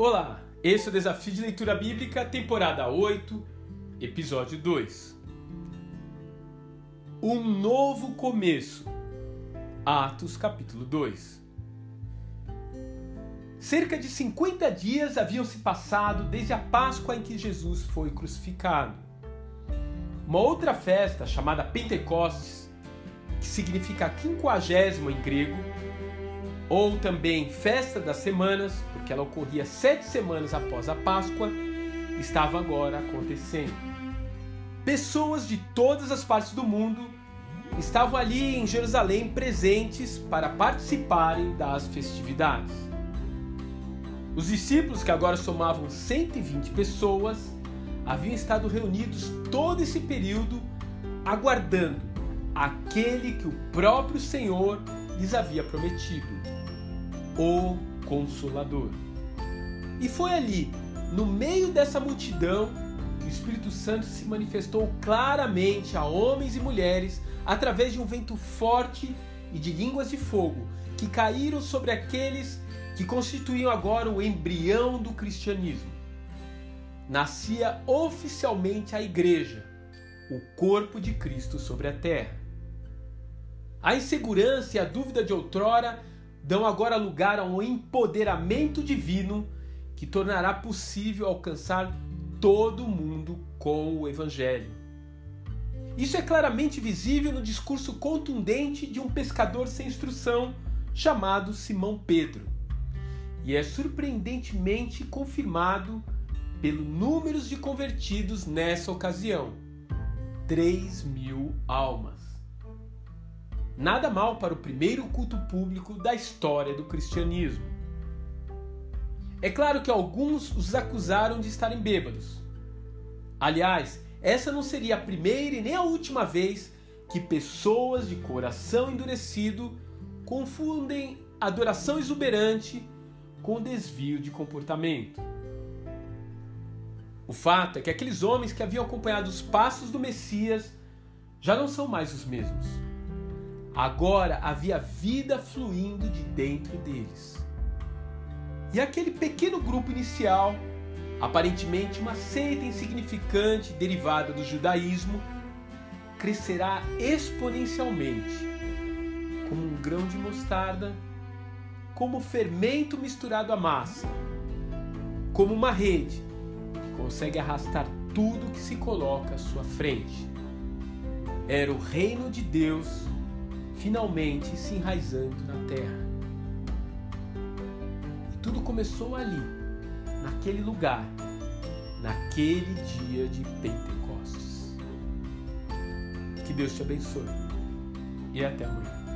Olá, esse é o Desafio de Leitura Bíblica, temporada 8, episódio 2. Um novo começo. Atos, capítulo 2. Cerca de 50 dias haviam se passado desde a Páscoa em que Jesus foi crucificado. Uma outra festa, chamada Pentecostes, que significa quinquagésimo em grego, ou também Festa das Semanas, porque ela ocorria sete semanas após a Páscoa, estava agora acontecendo. Pessoas de todas as partes do mundo estavam ali em Jerusalém presentes para participarem das festividades. Os discípulos, que agora somavam 120 pessoas, haviam estado reunidos todo esse período aguardando aquele que o próprio Senhor lhes havia prometido o Consolador. E foi ali, no meio dessa multidão, que o Espírito Santo se manifestou claramente a homens e mulheres através de um vento forte e de línguas de fogo que caíram sobre aqueles que constituíam agora o embrião do cristianismo. Nascia oficialmente a igreja, o corpo de Cristo sobre a terra. A insegurança e a dúvida de outrora dão agora lugar a um empoderamento divino que tornará possível alcançar todo mundo com o Evangelho. Isso é claramente visível no discurso contundente de um pescador sem instrução chamado Simão Pedro, e é surpreendentemente confirmado pelo número de convertidos nessa ocasião: 3 mil almas. Nada mal para o primeiro culto público da história do cristianismo. É claro que alguns os acusaram de estarem bêbados. Aliás, essa não seria a primeira e nem a última vez que pessoas de coração endurecido confundem adoração exuberante com desvio de comportamento. O fato é que aqueles homens que haviam acompanhado os passos do Messias já não são mais os mesmos. Agora havia vida fluindo de dentro deles. E aquele pequeno grupo inicial, aparentemente uma seita insignificante derivada do judaísmo, crescerá exponencialmente, como um grão de mostarda, como fermento misturado à massa, como uma rede que consegue arrastar tudo que se coloca à sua frente. Era o reino de Deus finalmente se enraizando na terra. E tudo começou ali, naquele lugar, naquele dia de Pentecostes. Que Deus te abençoe e até amanhã.